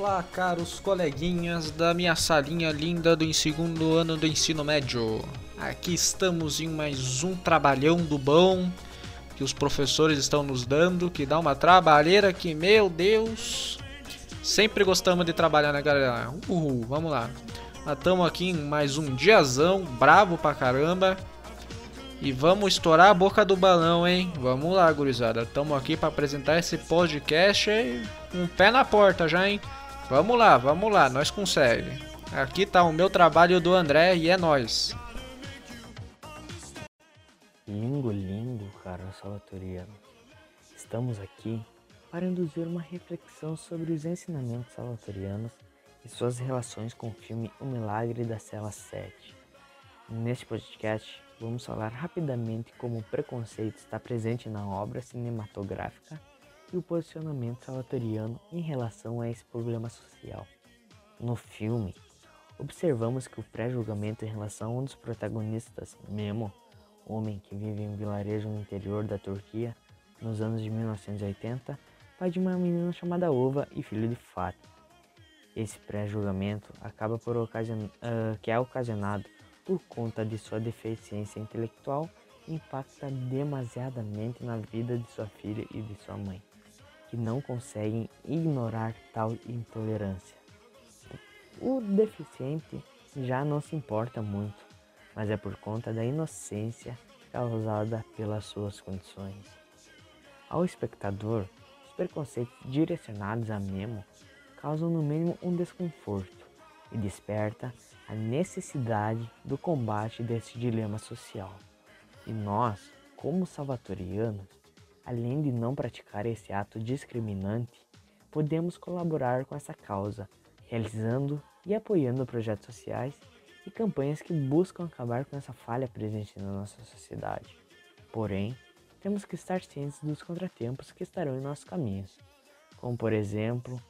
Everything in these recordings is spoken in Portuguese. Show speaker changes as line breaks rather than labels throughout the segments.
Olá, caros coleguinhas da minha salinha linda do segundo ano do ensino médio. Aqui estamos em mais um trabalhão do bom que os professores estão nos dando, que dá uma trabalheira que, meu Deus, sempre gostamos de trabalhar, né, galera? Uhul, vamos lá. Estamos aqui em mais um diazão, bravo pra caramba. E vamos estourar a boca do balão, hein? Vamos lá, gurizada. Estamos aqui para apresentar esse podcast um pé na porta já, hein? Vamos lá, vamos lá, nós consegue. Aqui tá o meu trabalho do André e é nós.
Lindo, lindo, cara salvatoriano. Estamos aqui para induzir uma reflexão sobre os ensinamentos salvatorianos e suas relações com o filme O Milagre da Cela 7. Neste podcast, vamos falar rapidamente como o preconceito está presente na obra cinematográfica e o posicionamento salvatoriano em relação a esse problema social. No filme, observamos que o pré-julgamento em relação a um dos protagonistas, Memo, homem que vive em um vilarejo no interior da Turquia nos anos de 1980, pai de uma menina chamada Ova e filho de Fatih. Esse pré-julgamento acaba por ocasion... Uh, que é ocasionado por conta de sua deficiência intelectual, impacta demasiadamente na vida de sua filha e de sua mãe, que não conseguem ignorar tal intolerância. O deficiente já não se importa muito, mas é por conta da inocência causada pelas suas condições. Ao espectador, os preconceitos direcionados a Memo causam no mínimo um desconforto e desperta a necessidade do combate desse dilema social. E nós, como salvatorianos, além de não praticar esse ato discriminante, podemos colaborar com essa causa, realizando e apoiando projetos sociais e campanhas que buscam acabar com essa falha presente na nossa sociedade. Porém, temos que estar cientes dos contratempos que estarão em nossos caminhos, como por exemplo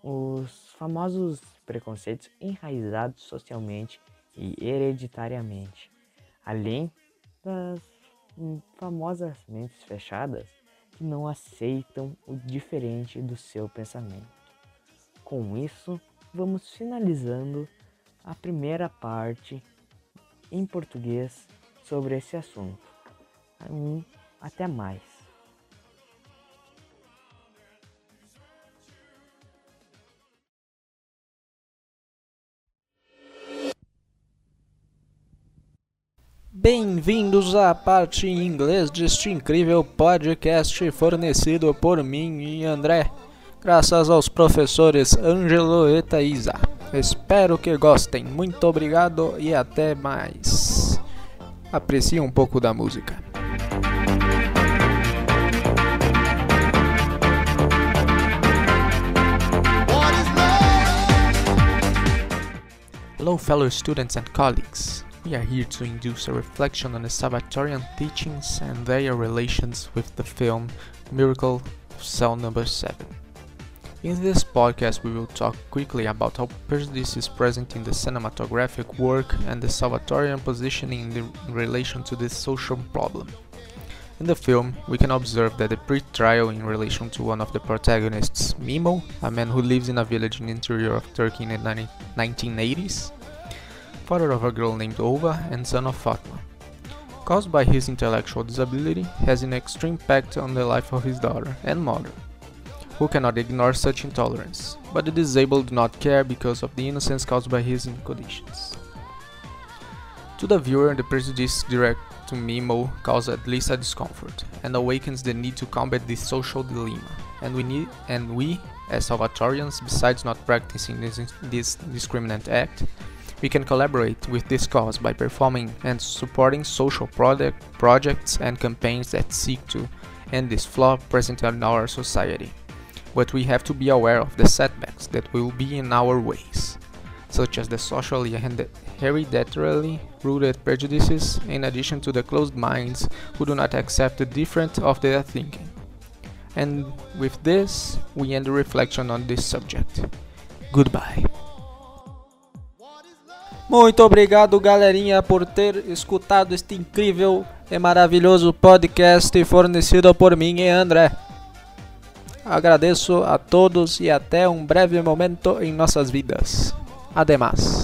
os famosos preconceitos enraizados socialmente e hereditariamente, além das famosas mentes fechadas que não aceitam o diferente do seu pensamento. Com isso, vamos finalizando a primeira parte em português sobre esse assunto. Até mais.
Bem-vindos à parte em inglês deste incrível podcast fornecido por mim e André, graças aos professores Ângelo e Thaisa. Espero que gostem. Muito obrigado e até mais. Aprecie um pouco da música. Hello, fellow students and colleagues. We are here to induce a reflection on the Salvatorian teachings and their relations with the film Miracle of Cell Number 7. In this podcast, we will talk quickly about how prejudice is present in the cinematographic work and the Salvatorian positioning in, in relation to this social problem. In the film, we can observe that the pre-trial in relation to one of the protagonists, Mimo, a man who lives in a village in the interior of Turkey in the 1980s, father of a girl named Ova and son of Fatma. Caused by his intellectual disability, has an extreme impact on the life of his daughter and mother who cannot ignore such intolerance, but the disabled do not care because of the innocence caused by his conditions. To the viewer, the prejudice direct to Mimo causes at least a discomfort, and awakens the need to combat this social dilemma. And we need, and we, as Salvatorians, besides not practicing this, this discriminant act, we can collaborate with this cause by performing and supporting social product, projects and campaigns that seek to end this flaw present in our society but we have to be aware of the setbacks that will be in our ways, such as the socially and hereditarily rooted prejudices, in addition to the closed minds who do not accept the different of their thinking. And with this, we end the reflection on this subject. Goodbye. Muito obrigado, galerinha, por ter escutado este incrível e maravilhoso podcast fornecido por mim e André. Agradeço a todos e até um breve momento em nossas vidas. Además.